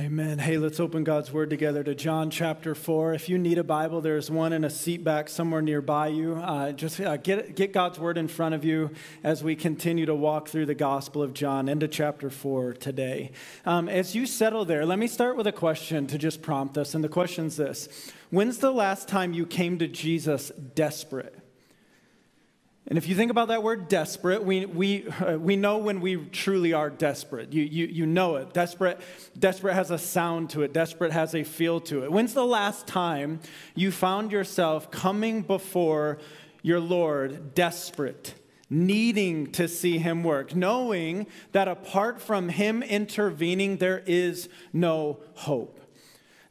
Amen. Hey, let's open God's Word together to John chapter 4. If you need a Bible, there's one in a seat back somewhere nearby you. Uh, just uh, get, get God's Word in front of you as we continue to walk through the Gospel of John into chapter 4 today. Um, as you settle there, let me start with a question to just prompt us. And the question's this When's the last time you came to Jesus desperate? And if you think about that word desperate, we, we, uh, we know when we truly are desperate. You, you, you know it. Desperate, desperate has a sound to it, desperate has a feel to it. When's the last time you found yourself coming before your Lord desperate? Needing to see him work, knowing that apart from him intervening, there is no hope.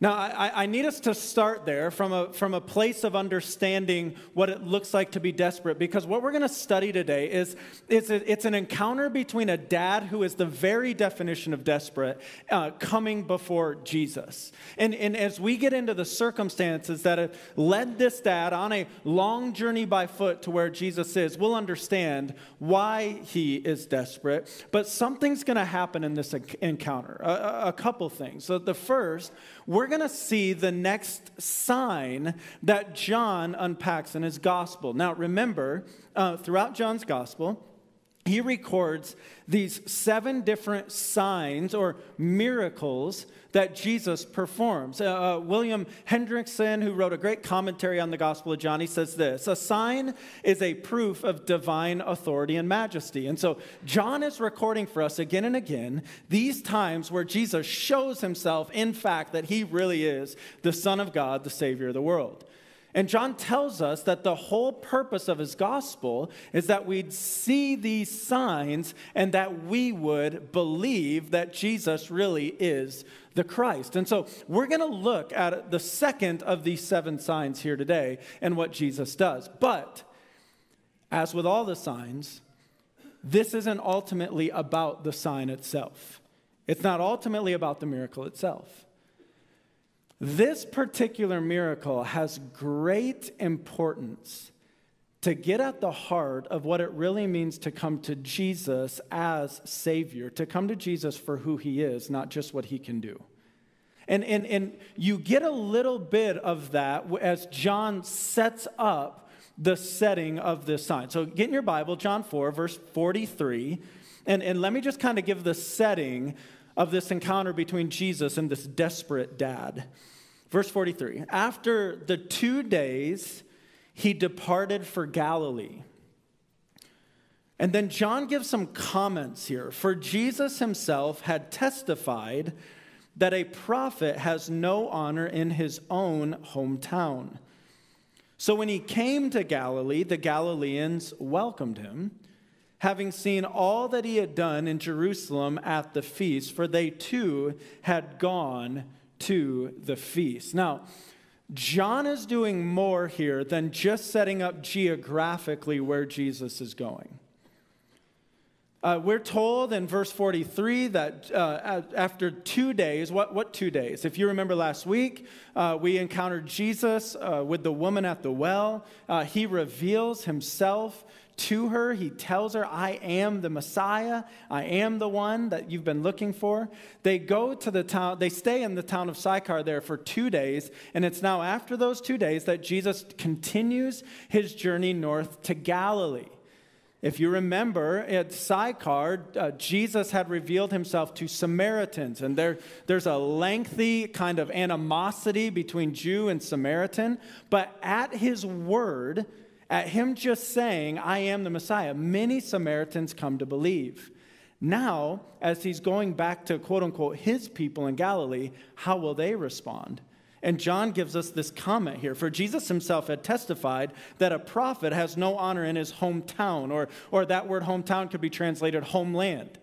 Now, I, I, need us to start there from a, from a place of understanding what it looks like to be desperate, because what we're going to study today is, is a, it's an encounter between a dad who is the very definition of desperate uh, coming before Jesus. And, and as we get into the circumstances that have led this dad on a long journey by foot to where Jesus is, we'll understand why he is desperate. But something's going to happen in this encounter, a, a couple things. So, the first, we're going to see the next sign that John unpacks in his gospel. Now, remember, uh, throughout John's gospel, he records these seven different signs or miracles that Jesus performs. Uh, uh, William Hendriksen, who wrote a great commentary on the Gospel of John, he says this A sign is a proof of divine authority and majesty. And so John is recording for us again and again these times where Jesus shows himself, in fact, that he really is the Son of God, the Savior of the world. And John tells us that the whole purpose of his gospel is that we'd see these signs and that we would believe that Jesus really is the Christ. And so we're going to look at the second of these seven signs here today and what Jesus does. But as with all the signs, this isn't ultimately about the sign itself. It's not ultimately about the miracle itself. This particular miracle has great importance to get at the heart of what it really means to come to Jesus as Savior, to come to Jesus for who He is, not just what He can do. And, and, and you get a little bit of that as John sets up the setting of this sign. So get in your Bible, John 4, verse 43, and, and let me just kind of give the setting of this encounter between Jesus and this desperate dad. Verse 43 After the two days, he departed for Galilee. And then John gives some comments here. For Jesus himself had testified that a prophet has no honor in his own hometown. So when he came to Galilee, the Galileans welcomed him, having seen all that he had done in Jerusalem at the feast, for they too had gone to the feast. Now, John is doing more here than just setting up geographically where Jesus is going. Uh, we're told in verse 43 that uh, after two days, what, what two days? If you remember last week, uh, we encountered Jesus uh, with the woman at the well. Uh, he reveals himself to her. He tells her, I am the Messiah. I am the one that you've been looking for. They go to the town, they stay in the town of Sychar there for two days. And it's now after those two days that Jesus continues his journey north to Galilee. If you remember, at Sychar, uh, Jesus had revealed himself to Samaritans, and there, there's a lengthy kind of animosity between Jew and Samaritan. But at his word, at him just saying, I am the Messiah, many Samaritans come to believe. Now, as he's going back to quote unquote his people in Galilee, how will they respond? And John gives us this comment here. For Jesus himself had testified that a prophet has no honor in his hometown, or, or that word hometown could be translated homeland.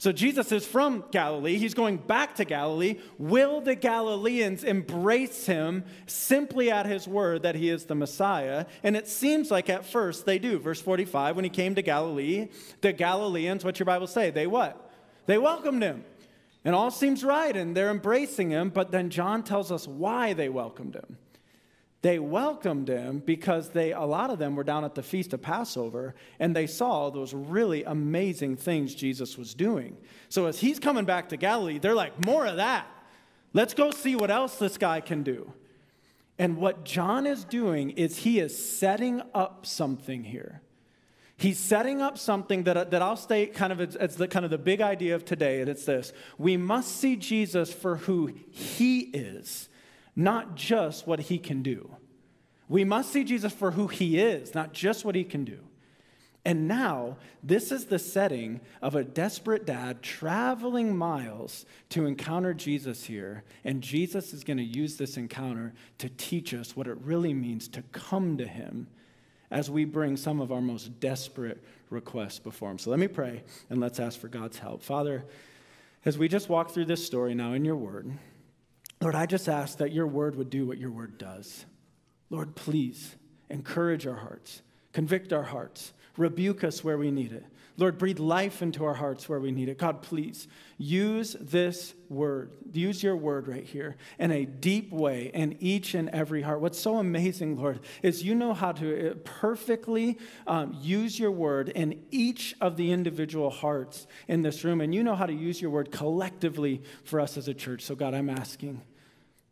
So Jesus is from Galilee. He's going back to Galilee. Will the Galileans embrace him simply at his word that he is the Messiah? And it seems like at first they do. Verse 45, when he came to Galilee, the Galileans, what your Bible say? They what? They welcomed him. And all seems right, and they're embracing him, but then John tells us why they welcomed him. They welcomed him because they, a lot of them were down at the feast of Passover and they saw those really amazing things Jesus was doing. So as he's coming back to Galilee, they're like, more of that. Let's go see what else this guy can do. And what John is doing is he is setting up something here. He's setting up something that, that I'll state kind of as, the kind of the big idea of today, and it's this. We must see Jesus for who he is, not just what he can do. We must see Jesus for who he is, not just what he can do. And now, this is the setting of a desperate dad traveling miles to encounter Jesus here. And Jesus is going to use this encounter to teach us what it really means to come to him as we bring some of our most desperate requests before Him. So let me pray and let's ask for God's help. Father, as we just walk through this story now in your word, Lord, I just ask that your word would do what your word does. Lord, please encourage our hearts, convict our hearts, rebuke us where we need it. Lord, breathe life into our hearts where we need it. God, please use this word, use your word right here in a deep way in each and every heart. What's so amazing, Lord, is you know how to uh, perfectly um, use your word in each of the individual hearts in this room, and you know how to use your word collectively for us as a church. So, God, I'm asking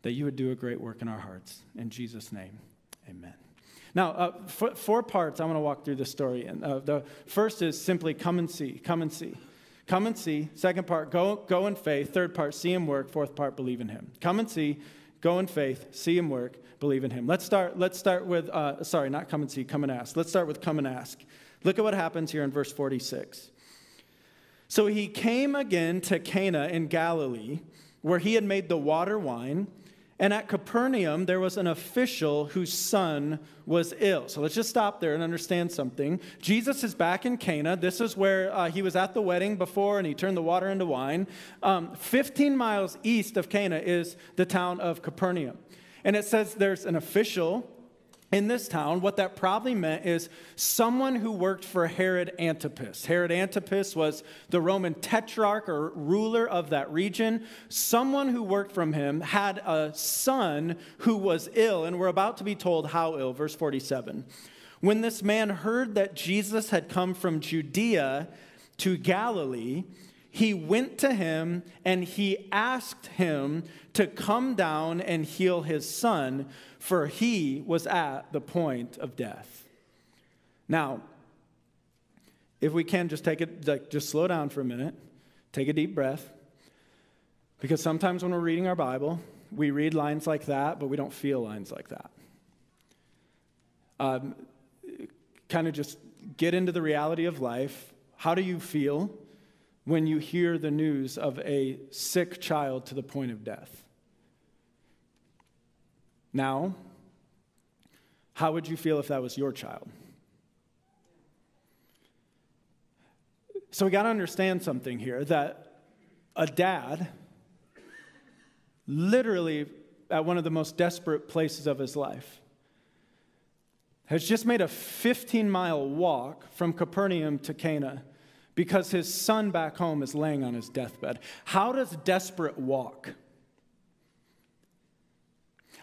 that you would do a great work in our hearts. In Jesus' name, amen. Now, uh, f- four parts I want to walk through this story. And uh, the first is simply come and see, come and see. Come and see. Second part, go, go in faith. Third part, see him work. Fourth part, believe in him. Come and see, go in faith, see him work, believe in him. Let's start, let's start with, uh, sorry, not come and see, come and ask. Let's start with come and ask. Look at what happens here in verse 46. So he came again to Cana in Galilee, where he had made the water wine. And at Capernaum, there was an official whose son was ill. So let's just stop there and understand something. Jesus is back in Cana. This is where uh, he was at the wedding before and he turned the water into wine. Um, 15 miles east of Cana is the town of Capernaum. And it says there's an official in this town, what that probably meant is someone who worked for Herod Antipas. Herod Antipas was the Roman tetrarch or ruler of that region. Someone who worked from him had a son who was ill, and we're about to be told how ill. Verse 47. When this man heard that Jesus had come from Judea to Galilee, he went to him and he asked him to come down and heal his son, for he was at the point of death. Now, if we can just take it, like, just slow down for a minute, take a deep breath, because sometimes when we're reading our Bible, we read lines like that, but we don't feel lines like that. Um, kind of just get into the reality of life. How do you feel? When you hear the news of a sick child to the point of death. Now, how would you feel if that was your child? So we got to understand something here that a dad, literally at one of the most desperate places of his life, has just made a 15 mile walk from Capernaum to Cana because his son back home is laying on his deathbed. How does desperate walk?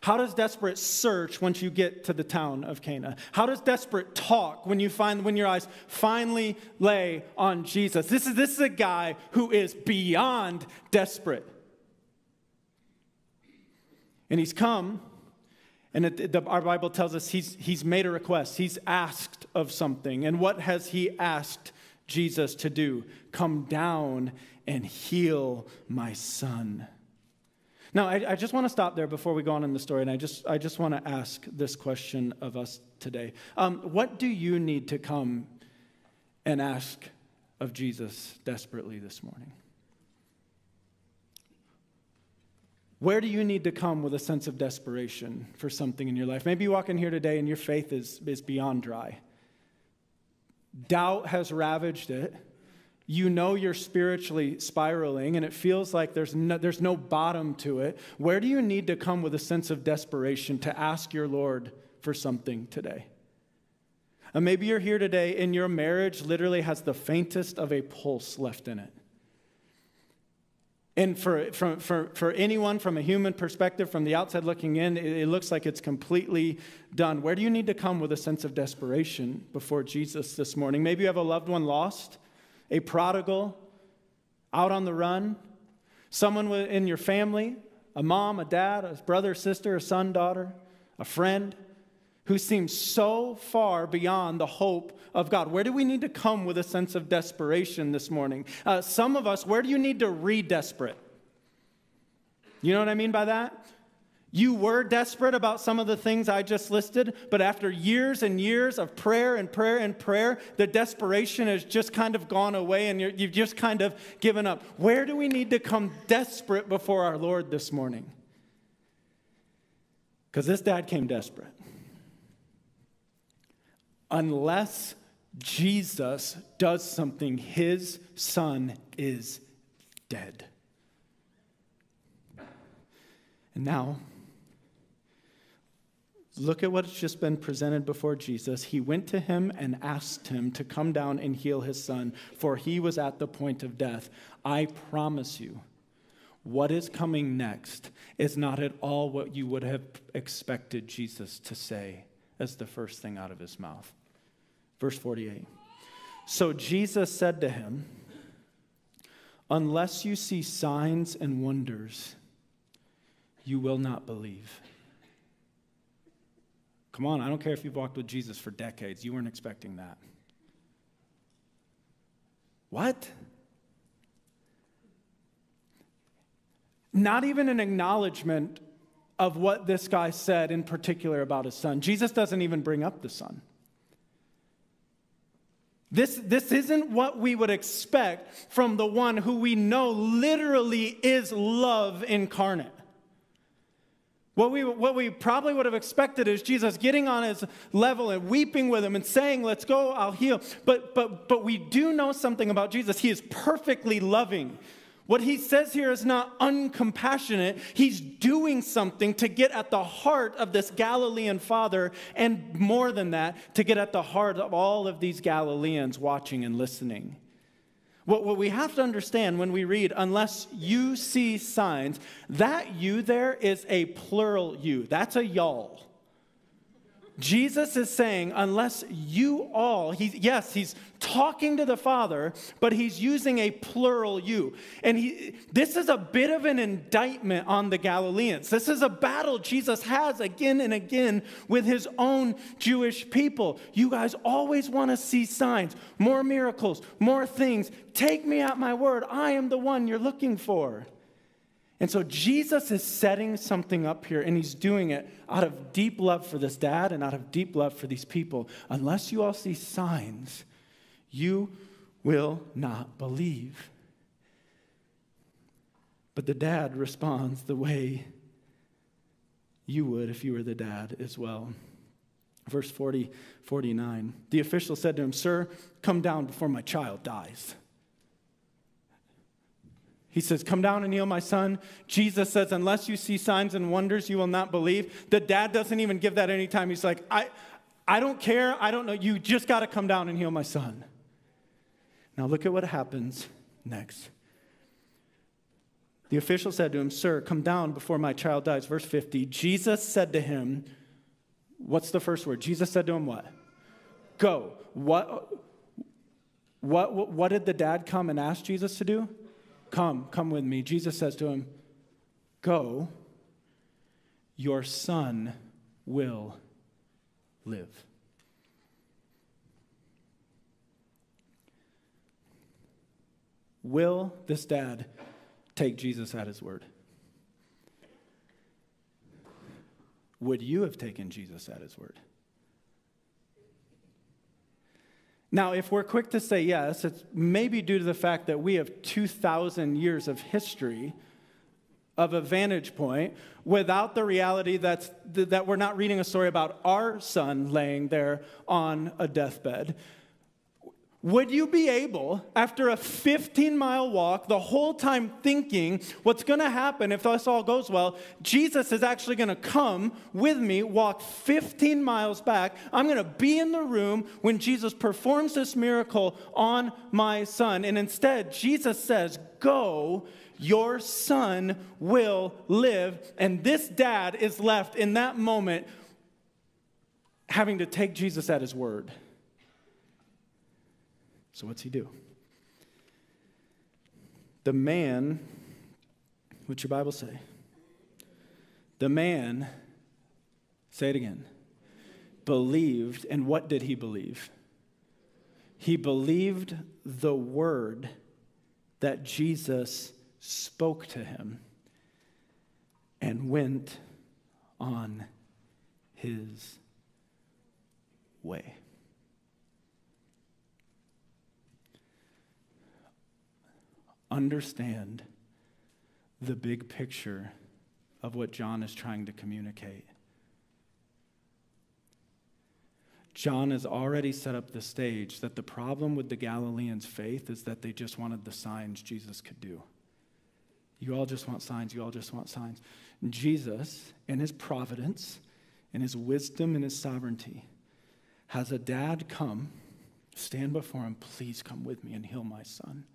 How does desperate search once you get to the town of Cana? How does desperate talk when you find when your eyes finally lay on Jesus? This is this is a guy who is beyond desperate. And he's come and it, the, our Bible tells us he's, he's made a request. He's asked of something. And what has he asked Jesus to do come down and heal my son. Now, I, I just want to stop there before we go on in the story, and I just, I just want to ask this question of us today. Um, what do you need to come and ask of Jesus desperately this morning? Where do you need to come with a sense of desperation for something in your life? Maybe you walk in here today and your faith is, is beyond dry. Doubt has ravaged it. You know you're spiritually spiraling, and it feels like there's no, there's no bottom to it. Where do you need to come with a sense of desperation to ask your Lord for something today? And maybe you're here today and your marriage literally has the faintest of a pulse left in it. And for, for, for, for anyone from a human perspective, from the outside looking in, it, it, looks like it's completely done. Where do you need to come with a sense of desperation before Jesus this morning? Maybe you have a loved one lost, a prodigal, out on the run, someone in your family a mom, a dad, a brother, sister, a son, daughter, a friend who seems so far beyond the hope of God? Where do we need to come with a sense of desperation this morning? Uh, some of us, where do you need to re desperate? You know what I mean by that? You were desperate about some of the things I just listed, but after years and years of prayer and prayer and prayer, the desperation has just kind of gone away and you've just kind of given up. Where do we need to come desperate before our Lord this morning? Because this dad came desperate. Unless Jesus does something, his son is dead. And now, Look at what's just been presented before Jesus. He went to him and asked him to come down and heal his son, for he was at the point of death. I promise you, what is coming next is not at all what you would have expected Jesus to say as the first thing out of his mouth. Verse 48. So Jesus said to him, Unless you see signs and wonders, you will not believe. Come on, I don't care if you've walked with Jesus for decades. You weren't expecting that. What? Not even an acknowledgement of what this guy said in particular about his son. Jesus doesn't even bring up the son. This, this isn't what we would expect from the one who we know literally is love incarnate. What we, what we probably would have expected is Jesus getting on his level and weeping with him and saying, Let's go, I'll heal. But, but, but we do know something about Jesus. He is perfectly loving. What he says here is not uncompassionate. He's doing something to get at the heart of this Galilean father, and more than that, to get at the heart of all of these Galileans watching and listening. What, what we have to understand when we read, unless you see signs, that you there is a plural you. That's a y'all. Jesus is saying, unless you all, he, yes, he's talking to the Father, but he's using a plural you. And he, this is a bit of an indictment on the Galileans. This is a battle Jesus has again and again with his own Jewish people. You guys always want to see signs, more miracles, more things. Take me at my word. I am the one you're looking for. And so Jesus is setting something up here, and he's doing it out of deep love for this dad and out of deep love for these people. Unless you all see signs, you will not believe. But the dad responds the way you would if you were the dad as well. Verse 40, 49. The official said to him, Sir, come down before my child dies. He says, Come down and heal my son. Jesus says, Unless you see signs and wonders, you will not believe. The dad doesn't even give that any time. He's like, I, I don't care. I don't know. You just got to come down and heal my son. Now, look at what happens next. The official said to him, Sir, come down before my child dies. Verse 50. Jesus said to him, What's the first word? Jesus said to him, What? Go. What, what, what, what did the dad come and ask Jesus to do? Come, come with me. Jesus says to him, Go, your son will live. Will this dad take Jesus at his word? Would you have taken Jesus at his word? Now, if we're quick to say yes, it's maybe due to the fact that we have 2,000 years of history of a vantage point without the reality that's, that we're not reading a story about our son laying there on a deathbed. Would you be able, after a 15 mile walk, the whole time thinking what's going to happen if this all goes well? Jesus is actually going to come with me, walk 15 miles back. I'm going to be in the room when Jesus performs this miracle on my son. And instead, Jesus says, Go, your son will live. And this dad is left in that moment having to take Jesus at his word. So, what's he do? The man, what's your Bible say? The man, say it again, believed, and what did he believe? He believed the word that Jesus spoke to him and went on his way. Understand the big picture of what John is trying to communicate. John has already set up the stage that the problem with the Galileans' faith is that they just wanted the signs Jesus could do. You all just want signs, you all just want signs. Jesus, in his providence, in his wisdom, and his sovereignty, has a dad come, stand before him, please come with me and heal my son.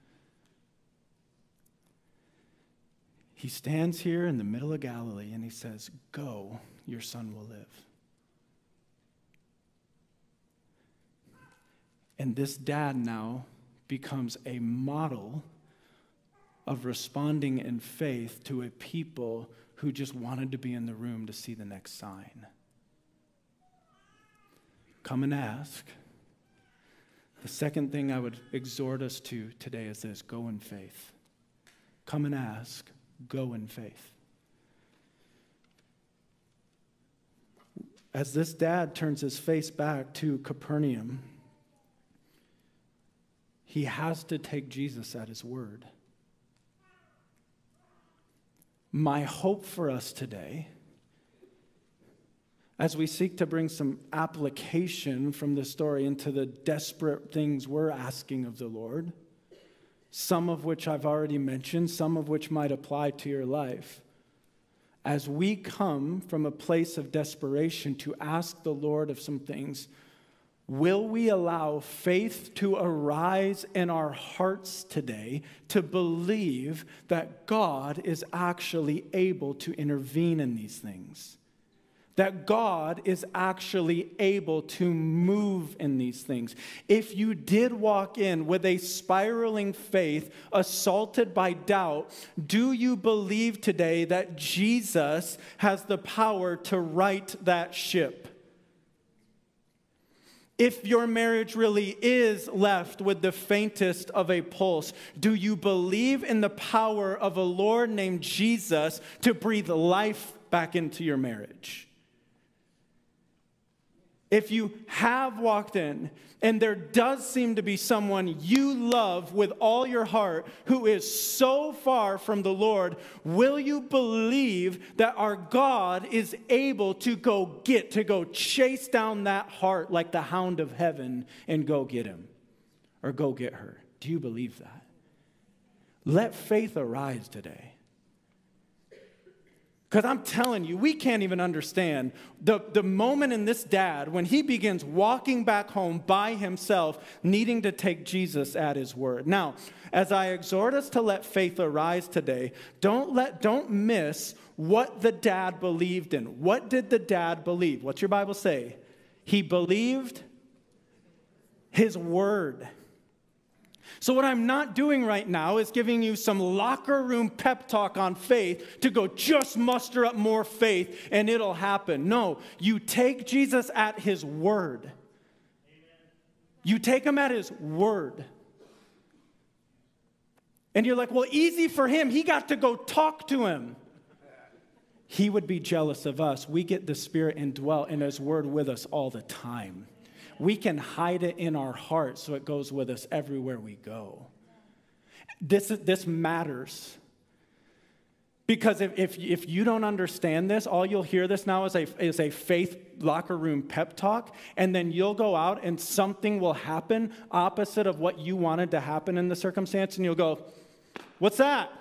He stands here in the middle of Galilee and he says, Go, your son will live. And this dad now becomes a model of responding in faith to a people who just wanted to be in the room to see the next sign. Come and ask. The second thing I would exhort us to today is this go in faith. Come and ask, go in faith. As this dad turns his face back to Capernaum, he has to take Jesus at his word. My hope for us today, as we seek to bring some application from the story into the desperate things we're asking of the Lord, some of which I've already mentioned, some of which might apply to your life. As we come from a place of desperation to ask the Lord of some things, Will we allow faith to arise in our hearts today to believe that God is actually able to intervene in these things? That God is actually able to move in these things. If you did walk in with a spiraling faith, assaulted by doubt, do you believe today that Jesus has the power to right that ship? If your marriage really is left with the faintest of a pulse, do you believe in the power of a Lord named Jesus to breathe life back into your marriage? If you have walked in and there does seem to be someone you love with all your heart who is so far from the Lord, will you believe that our God is able to go get, to go chase down that heart like the hound of heaven and go get him or go get her? Do you believe that? Let faith arise today. Because I'm telling you, we can't even understand the, the moment in this dad when he begins walking back home by himself, needing to take Jesus at his word. Now, as I exhort us to let faith arise today, don't, let, don't miss what the dad believed in. What did the dad believe? What's your Bible say? He believed his word. So, what I'm not doing right now is giving you some locker room pep talk on faith to go just muster up more faith and it'll happen. No, you take Jesus at his word. You take him at his word. And you're like, well, easy for him. He got to go talk to him. He would be jealous of us. We get the Spirit indwelt in his word with us all the time we can hide it in our heart so it goes with us everywhere we go. This, this matters. Because if, if, if you don't understand this, all you'll hear this now is a, is a faith locker room pep talk, and then you'll go out and something will happen opposite of what you wanted to happen in the circumstance, and you'll go, What's that?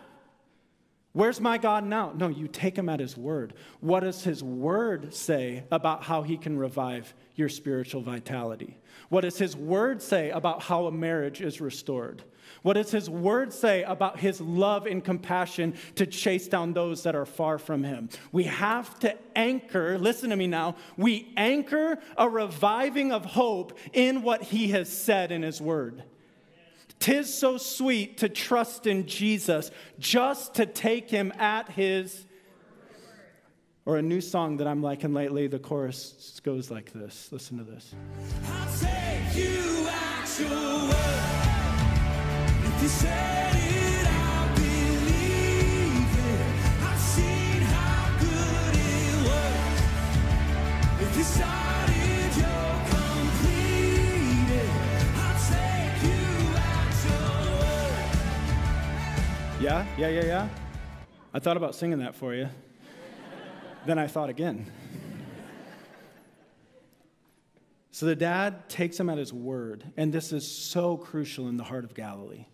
Where's my God now? No, you take him at his word. What does his word say about how he can revive your spiritual vitality? What does his word say about how a marriage is restored? What does his word say about his love and compassion to chase down those that are far from him? We have to anchor, listen to me now, we anchor a reviving of hope in what he has said in his word. Tis so sweet to trust in Jesus just to take him at his Or a new song that I'm liking lately, the chorus goes like this. Listen to this. Yeah, yeah, yeah, yeah. I thought about singing that for you. then I thought again. So the dad takes him at his word, and this is so crucial in the heart of Galilee.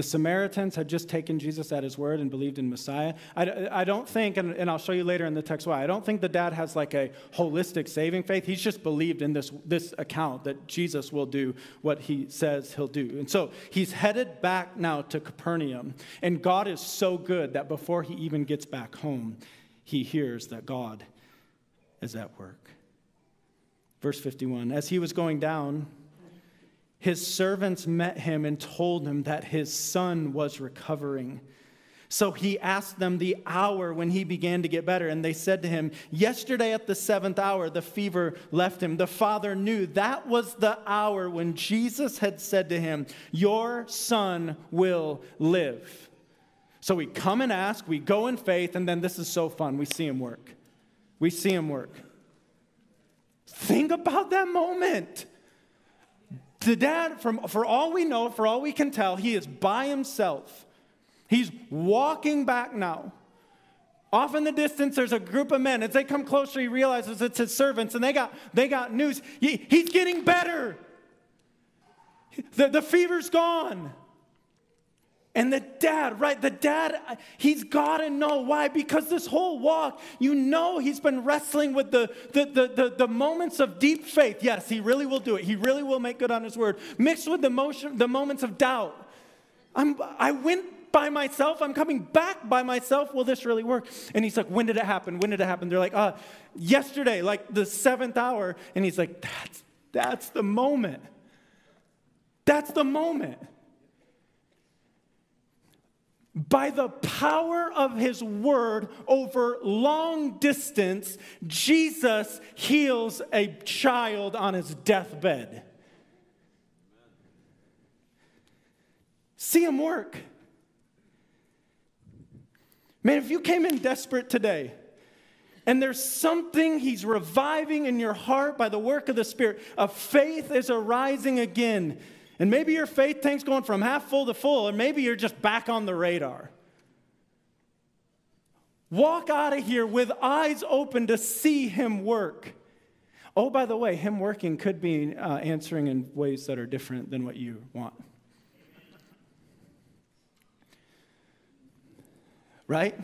The Samaritans had just taken Jesus at his word and believed in Messiah. I, I don't think, and, and, I'll show you later in the text why, I don't think the dad has like a holistic saving faith. He's just believed in this, this account that Jesus will do what he says he'll do. And so he's headed back now to Capernaum. And God is so good that before he even gets back home, he hears that God is at work. Verse 51 As he was going down, his servants met him and told him that his son was recovering. So he asked them the hour when he began to get better. And they said to him, Yesterday at the seventh hour, the fever left him. The father knew that was the hour when Jesus had said to him, Your son will live. So we come and ask, we go in faith, and then this is so fun. We see him work. We see him work. Think about that moment. The dad, from, for all we know, for all we can tell, he is by himself. He's walking back now. Off in the distance, there's a group of men. As they come closer, he realizes it's his servants, and they got, they got news. He, he's getting better. The, the fever's gone. And the dad, right? The dad, he's got to know why. Because this whole walk, you know, he's been wrestling with the, the, the, the, the moments of deep faith. Yes, he really will do it. He really will make good on his word. Mixed with the, motion, the moments of doubt. I'm, I went by myself. I'm coming back by myself. Will this really work? And he's like, When did it happen? When did it happen? They're like, uh, Yesterday, like the seventh hour. And he's like, That's, that's the moment. That's the moment by the power of his word over long distance, Jesus heals a child on his deathbed. See him work. Man, if you came in desperate today, and there's something he's reviving in your heart by the work of the Spirit, a faith is arising again and maybe your faith tank's going from half full to full, or maybe you're just back on the radar. Walk out of here with eyes open to see Him work. Oh, by the way, Him working could be uh, answering in ways that are different than what you want. Right?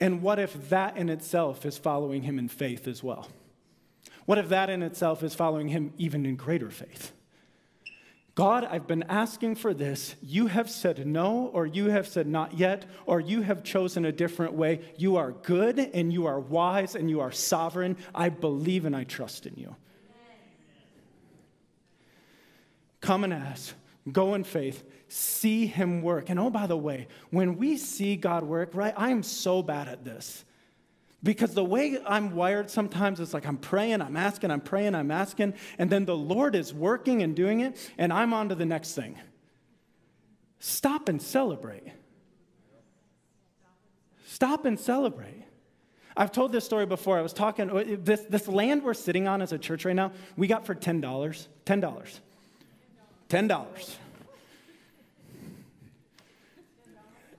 And what if that in itself is following Him in faith as well? What if that in itself is following him even in greater faith? God, I've been asking for this. You have said no, or you have said not yet, or you have chosen a different way. You are good, and you are wise, and you are sovereign. I believe and I trust in you. Come and ask. Go in faith. See him work. And oh, by the way, when we see God work, right, I am so bad at this. Because the way I'm wired sometimes is like I'm praying, I'm asking, I'm praying, I'm asking, and then the Lord is working and doing it, and I'm on to the next thing. Stop and celebrate. Stop and celebrate. I've told this story before. I was talking, uh, this, this land we're sitting on as a church right now, we got for $10. $10. $10.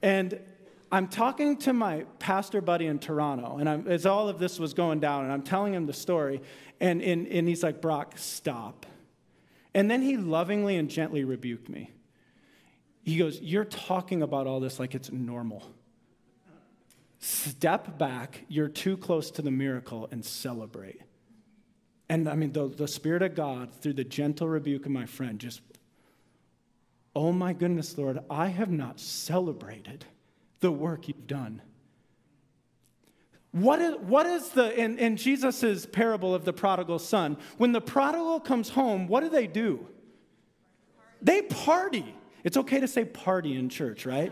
And I'm talking to my pastor buddy in Toronto, and I'm, as all of this was going down, and I'm telling him the story, and, and, and he's like, Brock, stop. And then he lovingly and gently rebuked me. He goes, You're talking about all this like it's normal. Step back, you're too close to the miracle, and celebrate. And I mean, the, the Spirit of God, through the gentle rebuke of my friend, just, oh my goodness, Lord, I have not celebrated the work you've done. What is, what is the, in, in Jesus' parable of the prodigal son, when the prodigal comes home, what do they do? They party. It's okay to say party in church, right?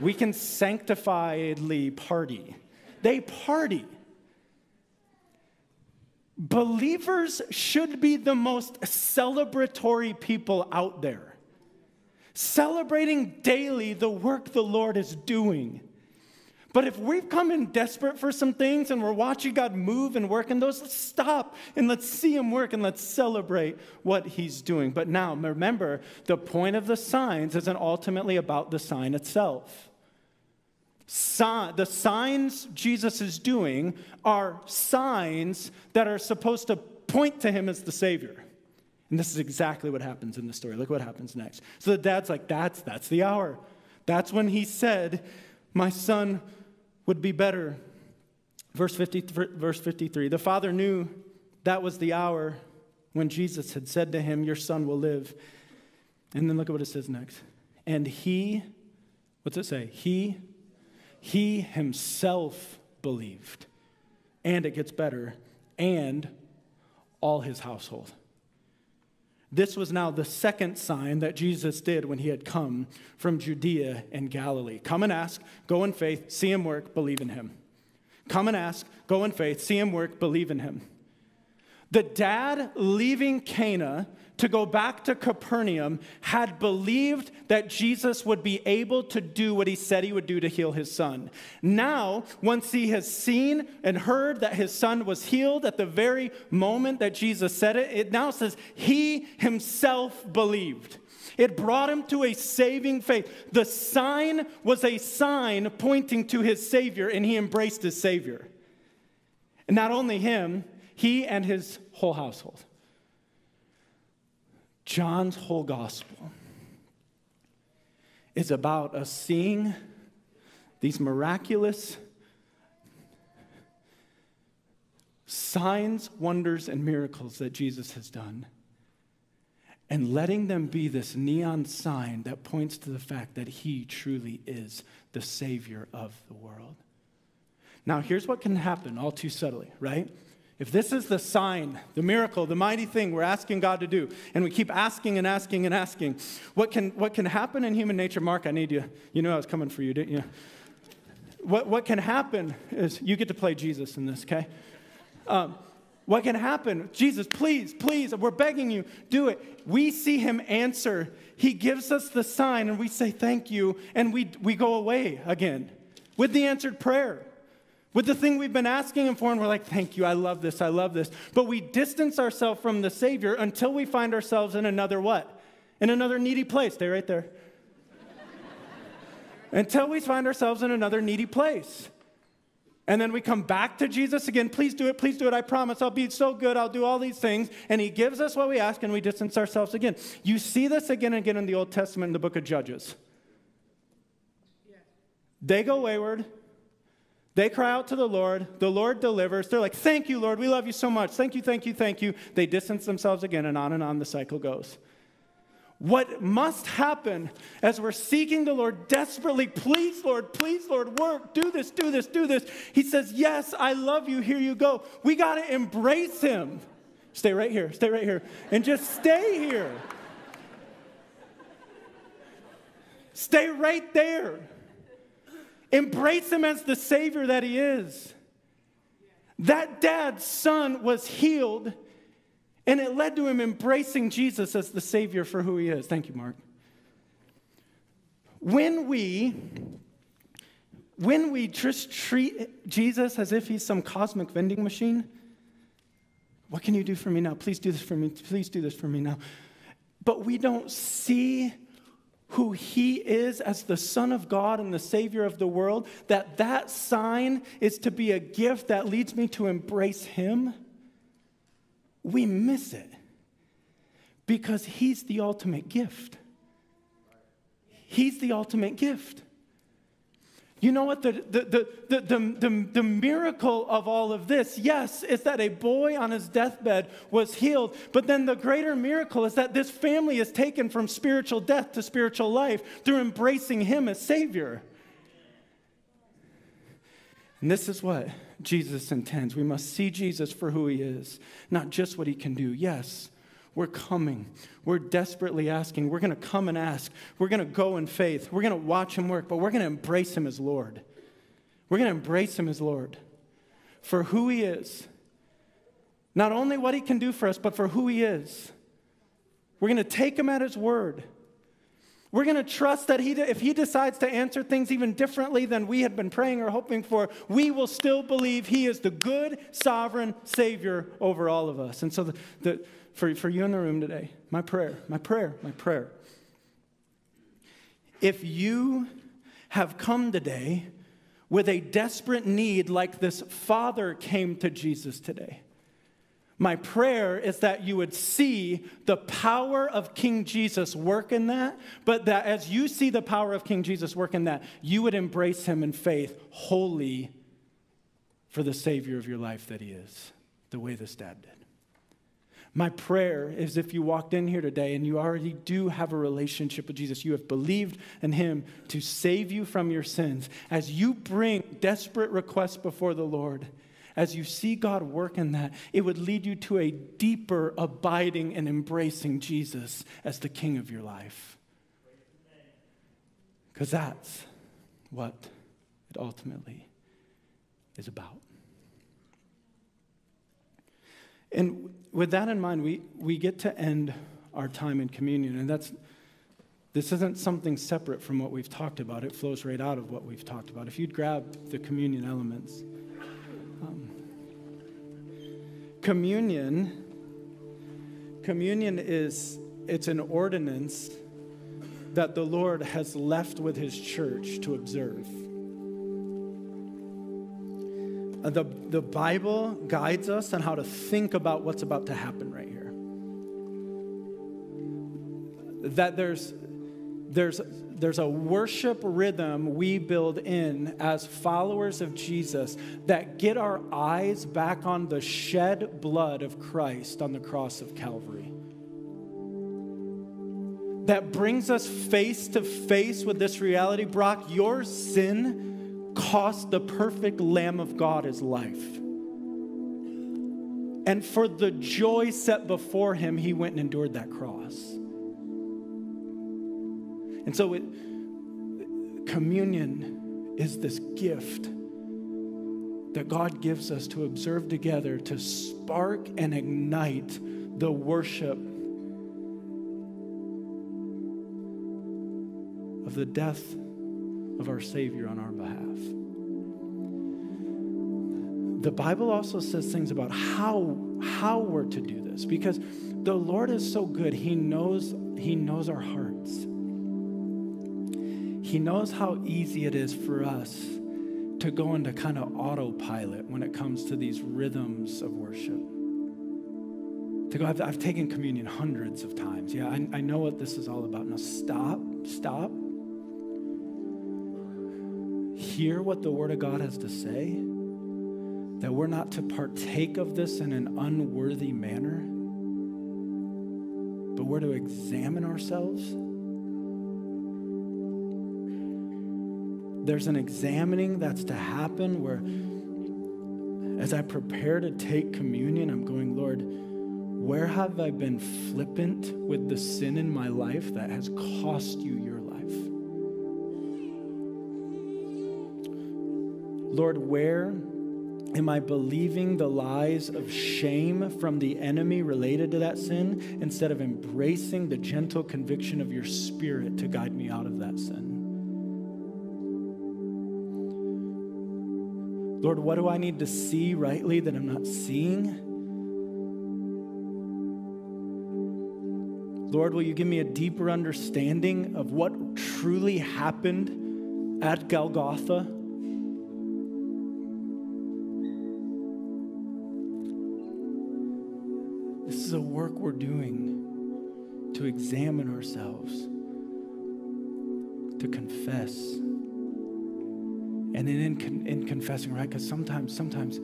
we can sanctifiedly party. They party. Believers should be the most celebratory people out there, celebrating daily the work the Lord is doing. But if we've come in desperate for some things and we're watching God move and work in those, let's stop and let's see Him work and let's celebrate what He's doing. But now, remember, the point of the signs isn't ultimately about the sign itself. the signs Jesus is doing are signs that are supposed to point to Him as the Savior. And this is exactly what happens in the story. Look what happens next. So the dad's like, That's, that's the hour. That's when he said, My son would be better. Verse, 50, verse 53 The father knew that was the hour when Jesus had said to him, Your son will live. And then look at what it says next. And he, what's it say? He, he himself believed. And it gets better, and all his household. This was now the second sign that Jesus did when he had come from Judea and Galilee. Come and ask, go in faith, see him work, believe in him. Come and ask, go in faith, see him work, believe in him. The dad leaving Cana to go back to Capernaum had believed that Jesus would be able to do what he said he would do to heal his son. Now, once he has seen and heard that his son was healed at the very moment that Jesus said it, it now says he himself believed. It brought him to a saving faith. The sign was a sign pointing to his Savior, and he embraced his Savior. And not only him, he and his whole household. John's whole gospel is about us seeing these miraculous signs, wonders, and miracles that Jesus has done and letting them be this neon sign that points to the fact that he truly is the Savior of the world. Now, here's what can happen all too subtly, right? If this is the sign, the miracle, the mighty thing we're asking God to do, and we keep asking and asking and asking, what can, what can happen in human nature? Mark, I need you. You knew I was coming for you, didn't you? What, what can happen is you get to play Jesus in this, okay? Um, what can happen? Jesus, please, please, we're begging you, do it. We see him answer. He gives us the sign, and we say thank you, and we, we go away again with the answered prayer with the thing we've been asking Him for, and we're like, thank you, I love this, I love this. But we distance ourselves from the Savior until we find ourselves in another what? In another needy place. Stay right there. until we find ourselves in another needy place. And then we come back to Jesus again. Please do it. Please do it. I promise. I'll be so good. I'll do all these things. And he gives us what we ask, and we distance ourselves again. You see this again and again in the Old Testament in the book of Judges. They go wayward. They cry out to the Lord. The Lord delivers. They're like, Thank you, Lord. We love you so much. Thank you, thank you, thank you. They distance themselves again, and on and on the cycle goes. What must happen as we're seeking the Lord desperately, please, Lord, please, Lord, work, do this, do this, do this. He says, Yes, I love you. Here you go. We got to embrace Him. Stay right here, stay right here, and just stay here. Stay right there. Embrace him as the Savior that he is. That dad's son was healed, and it led to him embracing Jesus as the Savior for who he is. Thank you, Mark. When we when we just treat Jesus as if he's some cosmic vending machine, what can you do for me now? Please do this for me. Please do this for me now. But we don't see who he is as the son of god and the savior of the world that that sign is to be a gift that leads me to embrace him we miss it because he's the ultimate gift. He's the ultimate gift you know what? The, the, the, the, the, miracle of all of this, yes, is that a boy on his deathbed was healed. But then the greater miracle is that this family is taken from spiritual death to spiritual life through embracing him as Savior. And this is what Jesus intends. We must see Jesus for who he is, not just what he can do. Yes, we're coming. We're desperately asking. We're going to come and ask. We're going to go in faith. We're going to watch him work, but we're going to embrace him as Lord. We're going to embrace him as Lord for who he is. Not only what he can do for us, but for who he is. We're going to take him at his word. We're going to trust that he, if he decides to answer things even differently than we had been praying or hoping for, we will still believe he is the good, sovereign Savior over all of us. And so, the, the, for, for you in the room today, my prayer, my prayer, my prayer. If you have come today with a desperate need like this father came to Jesus today, my prayer is that you would see the power of King Jesus work in that, but that as you see the power of King Jesus work in that, you would embrace him in faith wholly for the Savior of your life that he is, the way this dad did. My prayer is if you walked in here today and you already do have a relationship with Jesus, you have believed in him to save you from your sins, as you bring desperate requests before the Lord as you see God work in that, it would lead you to a deeper abiding and embracing Jesus as the King of your life. Because that's what it ultimately is about. And with that in mind, we, we get to end our time in communion. And that's this isn't something separate from what we've talked about. It flows right out of what we've talked about. If you'd grab the communion elements. Um, communion, communion is it's an ordinance that the Lord has left with his church to observe. Uh, the, the Bible guides us on how to think about what's about to happen right here. That there's, there's there's a worship rhythm we build in as followers of Jesus that get our eyes back on the shed blood of Christ on the cross of Calvary. That brings us face to face with this reality. Brock, your sin cost the perfect Lamb of God his life. And for the joy set before him, he went and endured that cross. And so it, communion is this gift that God gives us to observe together to spark and ignite the worship of the death of our Savior on our behalf. The Bible also says things about how, how we're to do this because the Lord is so good. He knows, he knows our hearts. He knows how easy it is for us to go into kind of autopilot when it comes to these rhythms of worship. To go, I've, I've taken communion hundreds of times. Yeah, I, I know what this is all about. Now stop, stop. Hear what the Word of God has to say. That we're not to partake of this in an unworthy manner, but we're to examine ourselves there's an examining that's to happen where, as I prepare to take communion, I'm going, Lord, where have I been flippant with the sin in my life that has cost you your Lord, where am I believing the lies of shame from the enemy related to that sin instead of embracing the gentle conviction of your spirit to guide me out of that sin? Lord, what do I need to see rightly that I'm not seeing? Lord, will you give me a deeper understanding of what truly happened at Golgotha? Is a work we're doing to examine ourselves, to confess. And then in, in confessing, right? Because sometimes, sometimes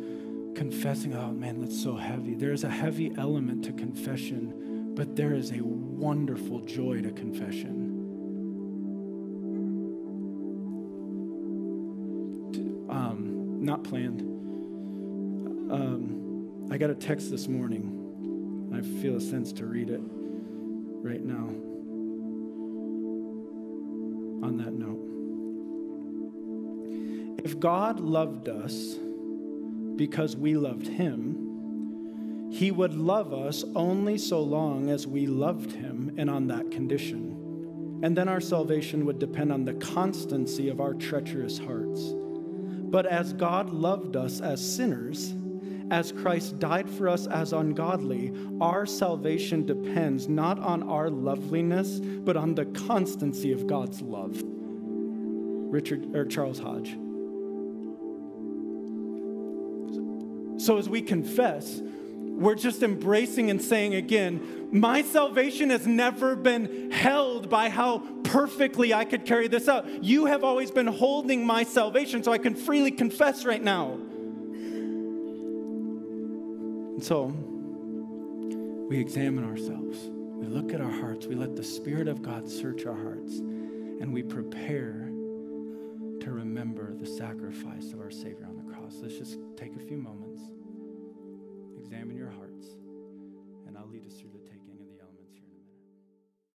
confessing, oh man, that's so heavy. There's a heavy element to confession, but there is a wonderful joy to confession. Um, not planned. Um, I got a text this morning I feel a sense to read it right now. On that note, if God loved us because we loved him, he would love us only so long as we loved him and on that condition. And then our salvation would depend on the constancy of our treacherous hearts. But as God loved us as sinners, as Christ died for us as ungodly, our salvation depends not on our loveliness, but on the constancy of God's love. Richard or Charles Hodge. So as we confess, we're just embracing and saying again, my salvation has never been held by how perfectly I could carry this out. You have always been holding my salvation, so I can freely confess right now. So we examine ourselves. We look at our hearts. We let the Spirit of God search our hearts. And we prepare to remember the sacrifice of our Savior on the cross. Let's just take a few moments, examine your hearts, and I'll lead us through.